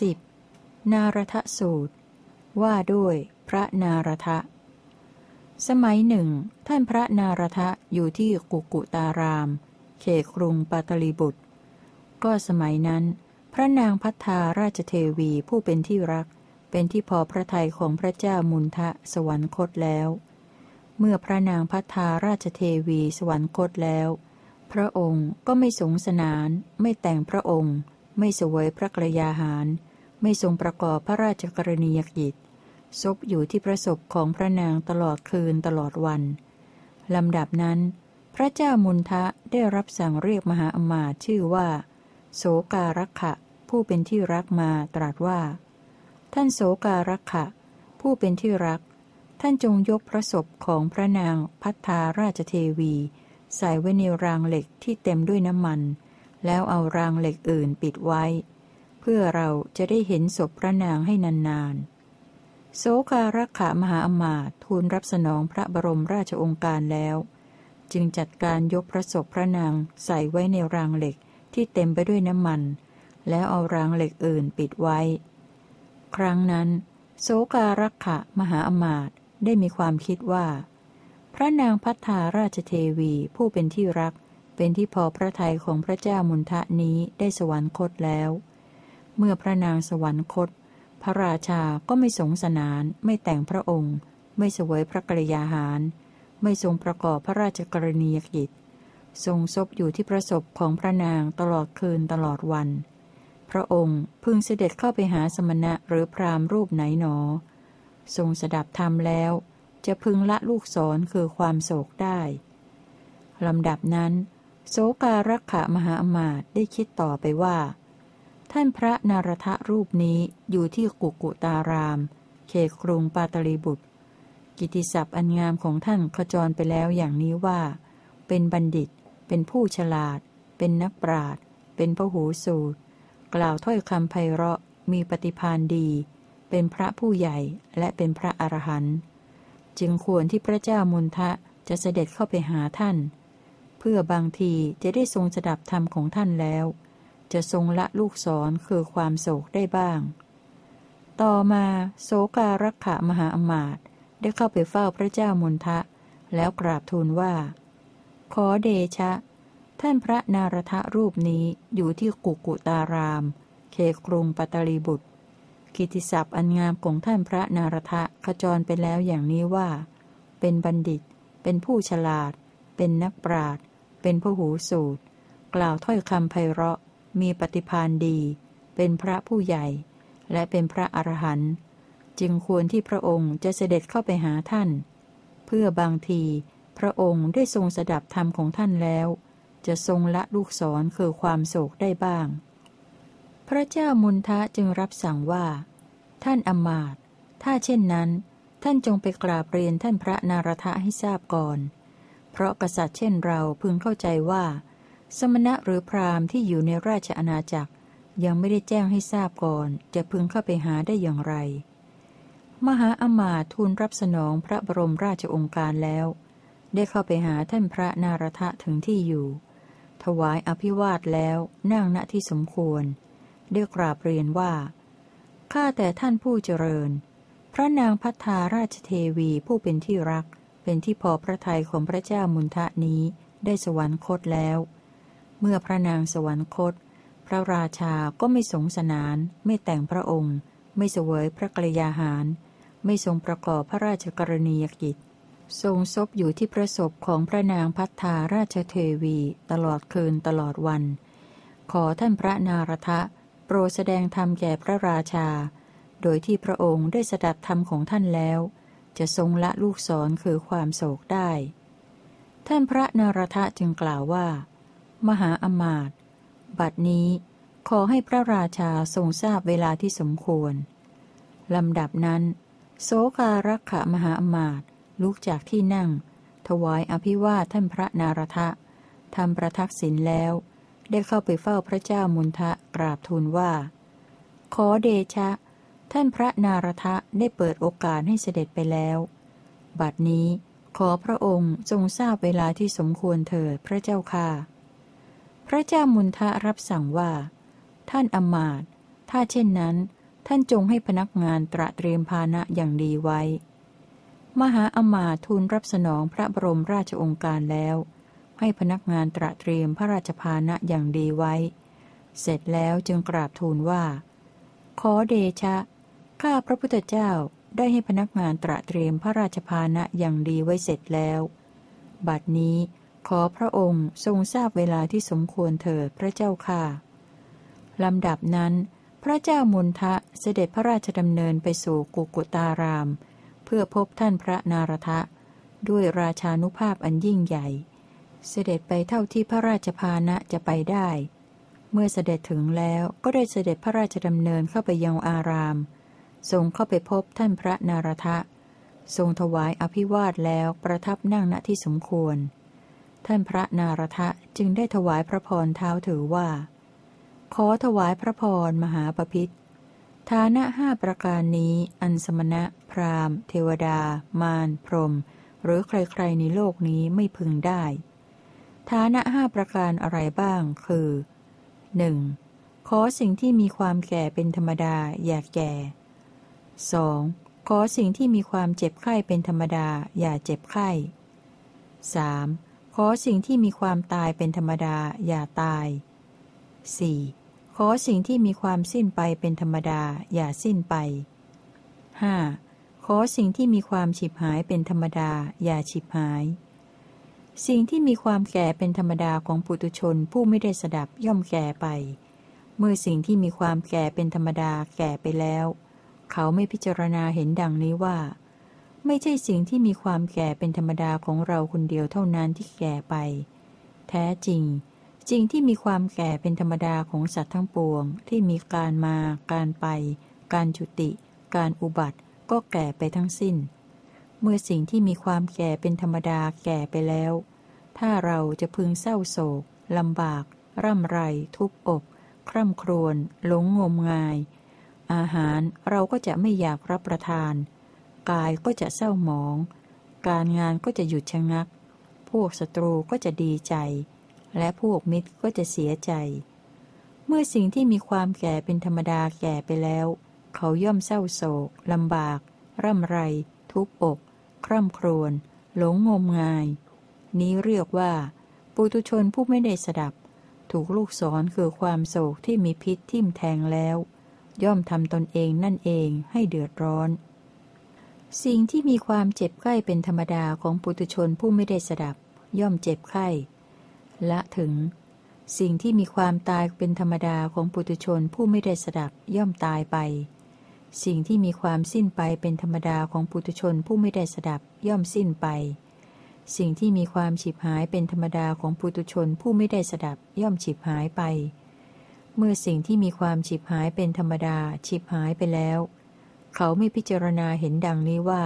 สิบนารทสูตร ว่าด้วยพระนารทะ สมัยหนึ่ง ท่านพระนารทะอยู่ที่กุกุตาราม เขตกรุงปัตลีบุตร ก็สมัยนั้น พระนางพัฒาราชเทวีผู้เป็นที่รัก เป็นที่พอพระทัยของพระเจ้ามุนทะสวรรคตแล้ว เมื่อพระนางพัฒาราชเทวีสวรรคตแล้ว พระองค์ก็ไม่สงสนานไม่แต่งพระองค์ ไม่เสวยพระกรยาหาร ไม่ทรงประกอบพระราชกรณียกิจซบอยู่ที่ประสบของพระนางตลอดคืนตลอดวัน ลำดับนั้น พระเจ้ามุนทะได้รับสั่งเรียกมหาอมาตย์ชื่อว่า โสการักขะ ผู้เป็นที่รักมาตรัสว่า ท่านโสการักขะ ผู้เป็นที่รัก ท่านจงยกพระศพของพระนางพัฒาราชเทวี ใส่ไว้ในรางเหล็กที่เต็มด้วยน้ำมัน แล้วเอารางเหล็กอื่นปิดไว้ เพื่อเราจะได้เห็นศพพระนางให้นานๆ โสการักขามหาอมาตทูลรับสนองพระบรมราชองค์การแล้ว จึงจัดการยกพระศพพระนางใส่ไว้ในรางเหล็กที่เต็มไปด้วยน้ำมัน แล้วเอารางเหล็กอื่นปิดไว้ ครั้งนั้น โสการักขะมหาอมาตได้มีความคิดว่า พระนางพัฒาราชเทวีผู้เป็นที่รัก เป็นที่พอพระทัยของพระเจ้ามุนทะนี้ได้สวรรคตแล้ว เมื่อพระนางสวรรคต พระราชาก็ไม่สงสนาน ไม่แต่งพระองค์ ไม่สวยพระกรยาหาร ไม่ทรงประกอบพระราชกรณียกิจ ทรงซบอยู่ที่ประสบของพระนางตลอดคืนตลอดวัน พระองค์พึงเสด็จเข้าไปหาสมณะหรือพรามรูปไหนหนอ ทรงสดับธรรมแล้วจะพึงละลูกศรคือความโศกได้ ลำดับนั้น โสการักขะมหาอมาตได้คิดต่อไปว่า ท่านพระนารทะรูปนี้อยู่ที่กุกุตาราม เขตกรุงปาตลีบุตร กิติศัพท์อันงามของท่านขจรไปแล้วอย่างนี้ว่า เป็นบัณฑิต เป็นผู้ฉลาด เป็นนักปราชญ์เป็นพหูสูตร กล่าวถ้อยคำไพเราะมีปฏิพานดี เป็นพระผู้ใหญ่และเป็นพระอรหันต์จึงควรที่พระเจ้ามุนทะจะเสด็จเข้าไปหาท่าน พื่อบางทีจะได้ทรงสดับธรรมของท่านแล้ว จะทรงละลูกศรคือความโศกได้บ้าง ต่อมาโสการักขะมหาอมาตย์ได้เข้าไปเฝ้าพระเจ้ามุนทะ แล้วกราบทูลว่า ขอเดชะ ท่านพระนารทะรูปนี้อยู่ที่กุกุตารามเคกรุงปัตลีบุตร กิติศัพท์อันงามของท่านพระนารทะขจรไปแล้วอย่างนี้ว่า เป็นบัณฑิต เป็นผู้ฉลาด เป็นนักปราชญ์ เป็นผู้หูสูตร กล่าวถ้อยคำไพเราะ มีปฏิพานดี เป็นพระผู้ใหญ่ และเป็นพระอรหันต์จึงควรที่พระองค์จะเสด็จเข้าไปหาท่าน เพื่อบางทีพระองค์ได้ทรงสดับธรรมของท่านแล้ว จะทรงละลูกศรคือความโศกได้บ้าง พระเจ้ามุนทะจึงรับสั่งว่า ท่านอมาตถ้าเช่นนั้น ท่านจงไปกราบเรียนท่านพระนารทะให้ทราบก่อน เพราะกษัตริย์เช่นเราพึงเข้าใจว่า สมณะหรือพราหมณ์ที่อยู่ในราชอาณาจักร ยังไม่ได้แจ้งให้ทราบก่อน จะพึงเข้าไปหาได้อย่างไร มหาอมาทูลรับสนองพระบรมราชองค์การแล้ว ได้เข้าไปหาท่านพระนารทะถึงที่อยู่ ถวายอภิวาทแล้วนั่งณที่สมควรได้กราบเรียนว่าข้าแต่ท่านผู้เจริญ พระนางพัฒาราชเทวีผู้เป็นที่รัก เป็นที่พอพระทัยของพระเจ้ามุนทะนี้ได้สวรรคตแล้ว เมื่อพระนางสวรรคต พระราชาก็ไม่สงสนาน ไม่แต่งพระองค์ ไม่เสวยพระกรยาหาร ไม่ทรงประกอบพระราชกรณียกิจ ทรงซบอยู่ที่ประสบของพระนางพัฒาราชเทวีตลอดคืนตลอดวัน ขอท่านพระนารทะ โปรดแสดงธรรมแก่พระราชา โดยที่พระองค์ได้สดับธรรมของท่านแล้ว จะทรงละลูกศรคือความโศกได้ ท่านพระนารทะจึงกล่าวว่า มหาอมาตย์บัดนี้ขอให้พระราชาทรงทราบเวลาที่สมควร ลำดับนั้น โสการักขะมหาอมาตย์ลุกจากที่นั่ง ถวายอภิวาทท่านพระนารทะทำประทักษิณแล้ว ได้เข้าไปเฝ้าพระเจ้ามุนทะกราบทูลว่า ขอเดชะ ท่านพระนารทะได้เปิดโอกาสให้เสด็จไปแล้ว บัดนี้ขอพระองค์ทรงทราบเวลาที่สมควรเถิดพระเจ้าค่ะ พระเจ้ามุนทะรับสั่งว่า ท่านอมาตถ้าเช่นนั้น ท่านจงให้พนักงานตระเตรียมภาณะอย่างดีไว้ มหาอมาตทูลรับสนองพระบรมราชองค์การแล้ว ให้พนักงานตระเตรียมพระราชภาณะอย่างดีไว้ เสร็จแล้วจึงกราบทูลว่า ขอเดชะ ข้าพระพุทธเจ้าได้ให้พนักงานตระเตรียมพระราชภาณะอย่างดีไว้เสร็จแล้ว บัดนี้ขอพระองค์ทรงทราบเวลาที่สมควรเถิดพระเจ้าค่ะ ลำดับนั้น พระเจ้ามนทะเสด็จพระราชดำเนินไปสู่กุกุตาราม เพื่อพบท่านพระนารทะ ด้วยราชานุภาพอันยิ่งใหญ่ เสด็จไปเท่าที่พระราชพานะจะไปได้ เมื่อเสด็จถึงแล้วก็ได้เสด็จพระราชดำเนินเข้าไปยังอาราม ทรงเข้าไปพบท่านพระนารทะ ทรงถวายอภิวาทแล้วประทับนั่งณที่สมควร ท่านพระนารทะจึงได้ถวายพระพรเท้าถือว่า ขอถวายพระพรมหาปพิธฐานะห้าประการนี้ อันสมณะ พราหมณ์ เทวดา มารพรหมหรือใครๆในโลกนี้ไม่พึงได้ ฐานะห้าประการอะไรบ้าง คือ 1. ขอสิ่งที่มีความแก่เป็นธรรมดา อย่าแก่ 2. ขอสิ่งที่มีความเจ็บไข้เป็นธรรมดา อย่าเจ็บไข้ 3. ขอสิ่งที่มีความตายเป็นธรรมดา อย่าตาย 4. ขอสิ่งที่มีความสิ้นไปเป็นธรรมดา อย่าสิ้นไป 5. ขอสิ่งที่มีความฉิบหายเป็นธรรมดา อย่าฉิบหาย สิ่งที่มีความแก่เป็นธรรมดาของปุตุชนผู้ไม่ได้สดับย่อมแก่ไป เมื่อสิ่งที่มีความแก่เป็นธรรมดาแก่ไปแล้ว เขาไม่พิจารณาเห็นดังนี้ว่า ไม่ใช่สิ่งที่มีความแก่เป็นธรรมดาของเราคนเดียวเท่านั้นที่แก่ไป แท้จริงสิ่งที่มีความแก่เป็นธรรมดาของสัตว์ทั้งปวง ที่มีการมา การไป การจุติ การอุบัติ ก็แก่ไปทั้งสิ้น เมื่อสิ่งที่มีความแก่เป็นธรรมดาแก่ไปแล้ว ถ้าเราจะพึงเศร้าโศกลำบาก ร่ำไร ทุบอก คร่ำครวญหลงงมงาย อาหารเราก็จะไม่อยากรับประทาน กายก็จะเศร้าหมอง การงานก็จะหยุดชะงัก พวกศัตรูก็จะดีใจ และพวกมิตรก็จะเสียใจ เมื่อสิ่งที่มีความแก่เป็นธรรมดาแก่ไปแล้ว เขาย่อมเศร้าโศกลำบาก ร่ำไร ทุบอกคร่ำครวญหลงงมงาย นี้เรียกว่า ปุตุชนผู้ไม่ได้สดับ ถูกลูกศรคือความโศกที่มีพิษทิ่มแทงแล้ว ย่อมทำตนเองนั่นเองให้เดือดร้อน สิ่งที่มีความเจ็บไข้เป็นธรรมดาของปุตุชนผู้ไม่ได้สดับ ย่อมเจ็บไข้ละถึง สิ่งที่มีความตายเป็นธรรมดาของปุตุชนผู้ไม่ได้สดับย่อมตายไป สิ่งที่มีความสิ้นไปเป็นธรรมดาของปุตุชนผู้ไม่ได้สดับย่อมสิ้นไป สิ่งที่มีความฉิบหายเป็นธรรมดาของปุตุชนผู้ไม่ได้สดับย่อมฉิบหายไป เมื่อสิ่งที่มีความฉิบหายเป็นธรรมดาฉิบหายไปแล้ว เขาไม่พิจารณาเห็นดังนี้ว่า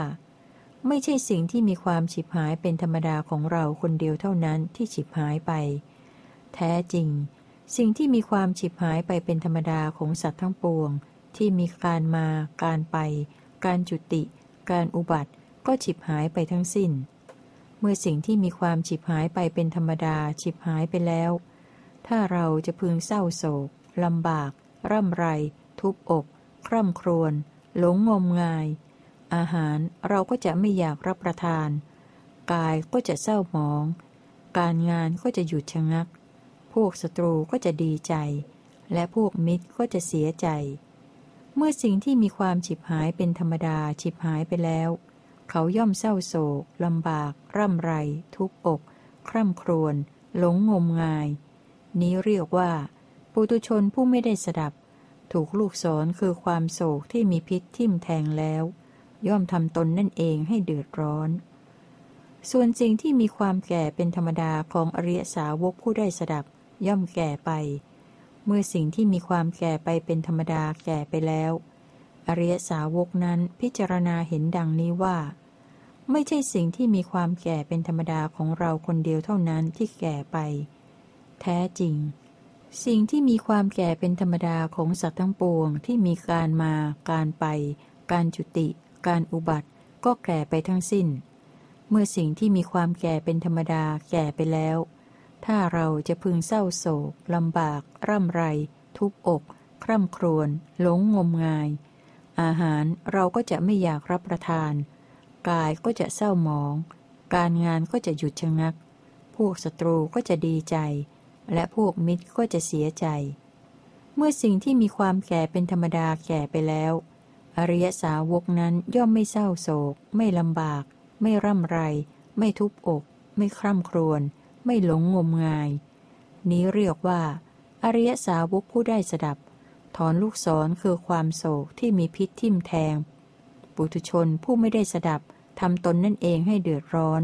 ไม่ใช่สิ่งที่มีความฉิบหายเป็นธรรมดาของเราคนเดียวเท่านั้นที่ฉิบหายไป แท้จริง สิ่งที่มีความฉิบหายไปเป็นธรรมดาของสัตว์ทั้งปวง ที่มีการมา การไป การจุติ การอุบัติ ก็ฉิบหายไปทั้งสิ้น เมื่อสิ่งที่มีความฉิบหายไปเป็นธรรมดาฉิบหายไปแล้ว ถ้าเราจะพึงเศร้าโศก ลำบาก ร่ำไร ทุบอก คร่ำครวญ หลงงมงาย อาหารเราก็จะไม่อยากรับประทาน กายก็จะเศร้าหมอง การงานก็จะหยุดชะงัก พวกศัตรูก็จะดีใจ และพวกมิตรก็จะเสียใจ เมื่อสิ่งที่มีความฉิบหายเป็นธรรมดาฉิบหายไปแล้ว เขาย่อมเศร้าโศกลำบาก ร่ำไร ทุบอก คร่ำครวญ หลงงมงาย นี้เรียกว่า ปุตุชนผู้ไม่ได้สดับ ถูกลูกศรคือความโศกที่มีพิษทิ่มแทงแล้ว ย่อมทำตนนั่นเองให้เดือดร้อน ส่วนสิ่งที่มีความแก่เป็นธรรมดาของอริยสาวกผู้ได้สดับ ย่อมแก่ไป เมื่อสิ่งที่มีความแก่ไปเป็นธรรมดาแก่ไปแล้ว อริยสาวกนั้นพิจารณาเห็นดังนี้ว่า ไม่ใช่สิ่งที่มีความแก่เป็นธรรมดาของเราคนเดียวเท่านั้นที่แก่ไป แท้จริง สิ่งที่มีความแก่เป็นธรรมดาของสัตว์ทั้งปวงที่มีการมา การไป การจุติ การอุบัติ ก็แก่ไปทั้งสิ้น เมื่อสิ่งที่มีความแก่เป็นธรรมดาแก่ไปแล้ว ถ้าเราจะพึงเศร้าโศกลำบาก ร่ำไร ทุบอก คร่ำครวญหลงงมงาย อาหารเราก็จะไม่อยากรับประทาน กายก็จะเศร้าหมอง การงานก็จะหยุดชะงัก พวกศัตรูก็จะดีใจ และพวกมิตรก็จะเสียใจ เมื่อสิ่งที่มีความแก่เป็นธรรมดาแก่ไปแล้ว อริยสาวกนั้นย่อมไม่เศร้าโศก ไม่ลำบาก ไม่ร่ำไร ไม่ทุบอก ไม่คร่ำครวญ ไม่หลงงมงาย นี้เรียกว่า อริยสาวกผู้ได้สดับ ถอนลูกศรคือความโศกที่มีพิษทิ่มแทง ปุถุชนผู้ไม่ได้สดับทำตนนั่นเองให้เดือดร้อน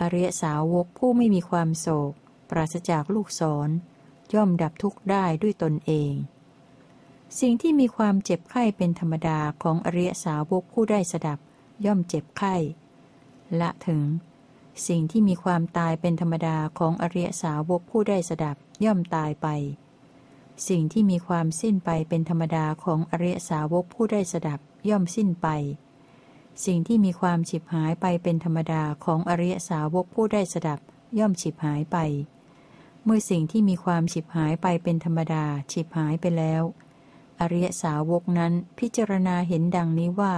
อริยสาวกผู้ไม่มีความโศก ปราศจากลูกศร ย่อมดับทุกข์ได้ด้วยตนเอง สิ่งที่มีความเจ็บไข้เป็นธรรมดาของอริยสาวกผู้ได้สดับ ย่อมเจ็บไข้ ละถึง สิ่งที่มีความตายเป็นธรรมดาของอริยสาวกผู้ได้สดับ ย่อมตายไป สิ่งที่มีความสิ้นไปเป็นธรรมดาของอริยสาวกผู้ได้สดับ ย่อมสิ้นไปสิ่งที่มีความฉิบหายไปเป็นธรรมดาของอริยสาวกผู้ได้สดับ ย่อมฉิบหายไป เมื่อสิ่งที่มีความฉิบหายไปเป็นธรรมดาฉิบหายไปแล้ว อริยสาวกนั้นพิจารณาเห็นดังนี้ว่า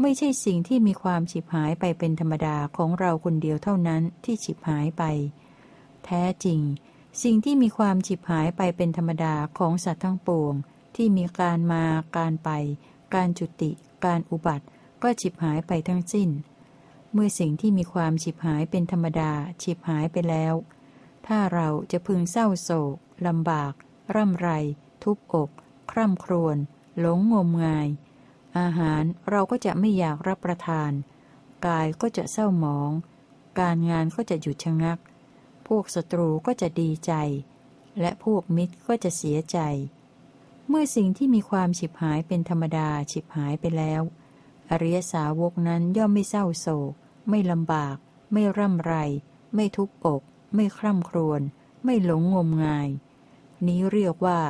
ไม่ใช่สิ่งที่มีความฉิบหายไปเป็นธรรมดาของเราคนเดียวเท่านั้นที่ฉิบหายไป แท้จริง สิ่งที่มีความฉิบหายไปเป็นธรรมดาของสัตว์ทั้งปวง ที่มีการมา การไป การจุติ การอุบัติ ก็ฉิบหายไปทั้งสิ้น เมื่อสิ่งที่มีความฉิบหายเป็นธรรมดาฉิบหายไปแล้ว ถ้าเราจะพึงเศร้าโศกลำบาก ร่ำไร ทุบอก คร่ำครวญหลงงมงาย อาหารเราก็จะไม่อยากรับประทาน กายก็จะเศร้าหมอง การงานก็จะหยุดชะงัก พวกศัตรูก็จะดีใจ และพวกมิตรก็จะเสียใจ เมื่อสิ่งที่มีความฉิบหายเป็นธรรมดาฉิบหายไปแล้ว อริยสาวกนั้นย่อมไม่เศร้าโศก ไม่ลำบาก ไม่ร่ำไร ไม่ทุบอก ไม่คร่ำครวญไม่หลงงมงาย นี้เรียกว่า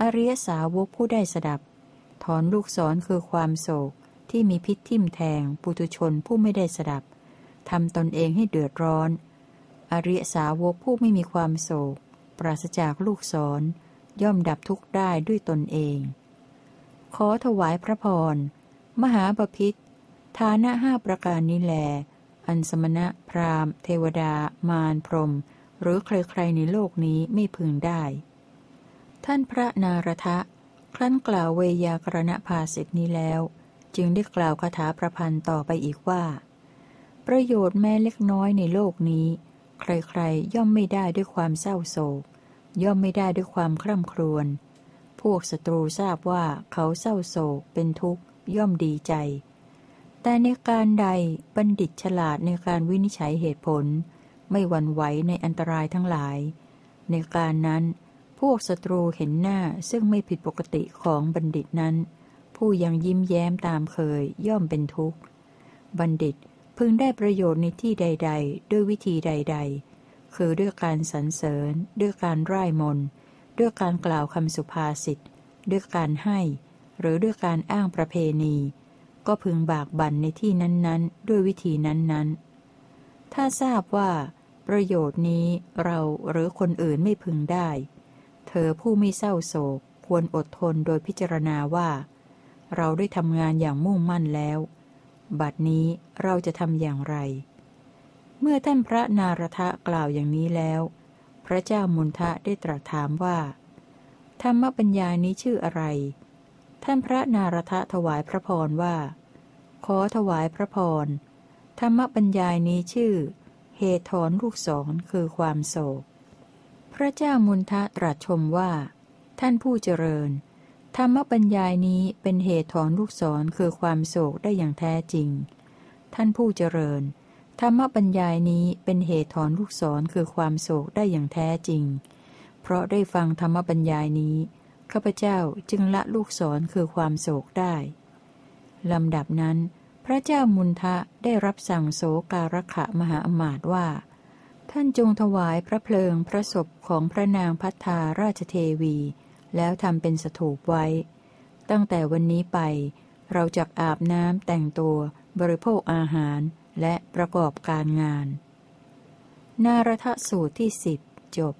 อริยสาวกผู้ได้สดับ ถอนลูกศรคือความโศกที่มีพิษทิ่มแทงปุตุชนผู้ไม่ได้สดับทำตนเองให้เดือดร้อน อริยสาวกผู้ไม่มีความโศก ปราศจากลูกศร ย่อมดับทุกข์ได้ด้วยตนเอง ขอถวายพระพร มหาปพิธฐานะห้าประการนี้แล อันสมณะ พราหมณ์ เทวดา มารพรม หรือใครๆในโลกนี้ไม่พึงได้ ท่านพระนารทะ ครั้นกล่าวเวยากรณภาสิทนี้แล้ว จึงได้กล่าวคาถาประพันธ์ต่อไปอีกว่า ประโยชน์แม้เล็กน้อยในโลกนี้ ใครๆ ย่อมไม่ได้ด้วยความเศร้าโศก ย่อมไม่ได้ด้วยความคร่ำครวญ พวกศัตรูทราบว่าเขาเศร้าโศกเป็นทุกข์ ย่อมดีใจ แต่ในการใดบัณฑิตฉลาดในการวินิจฉัยเหตุผล ไม่หวั่นไหวในอันตรายทั้งหลาย ในการนั้นพวกศัตรูเห็นหน้าซึ่งไม่ผิดปกติของบัณฑิตนั้น ผู้ยังยิ้มแย้มตามเคยย่อมเป็นทุกข์ บัณฑิตพึงได้ประโยชน์ในที่ใด ๆ ด้วยวิธีใด ๆ คือด้วยการสรรเสริญ ด้วยการร่ายมนด้วยการกล่าวคำสุภาษิตด้วยการให้ หรือด้วยการอ้างประเพณี ก็พึงบากบั่นในที่นั้นๆ ด้วยวิธีนั้นๆ ถ้าทราบว่า ประโยชน์นี้เราหรือคนอื่นไม่พึงได้ เธอผู้ไม่เศร้าโศกควรอดทนโดยพิจารณาว่า เราได้ทำงานอย่างมุ่งมั่นแล้ว บัดนี้เราจะทำอย่างไร เมื่อท่านพระนารทะกล่าวอย่างนี้แล้ว พระเจ้ามุนทะได้ตรัสถามว่า ธรรมปัญญานี้ชื่ออะไร ท่านพระนารทะถวายพระพรว่า ขอถวายพระพร ธรรมปัญญานี้ชื่อ เหตุถอนลูกศรคือความโศก พระเจ้ามุนทะตรัสชมว่า ท่านผู้เจริญ ธรรมปัญญายนี้เป็นเหตุถอนลูกศรคือความโศกได้อย่างแท้จริง ท่านผู้เจริญ ธรรมปัญญายนี้เป็นเหตุถอนลูกศรคือความโศกได้อย่างแท้จริง เพราะได้ฟังธรรมปัญญายนี้ ข้าพเจ้าจึงละลูกศรคือความโศกได้ ลำดับนั้น พระเจ้ามุนทะได้รับสั่งโสการะขะมหาอมาตย์ว่า ท่านจงถวายพระเพลิงพระศพของพระนางพัฒาราชเทวี แล้วทำเป็นสถูปไว้ ตั้งแต่วันนี้ไป เราจะอาบน้ำแต่งตัว บริโภคอาหารและประกอบการงาน นารทสูตรที่สิบจบ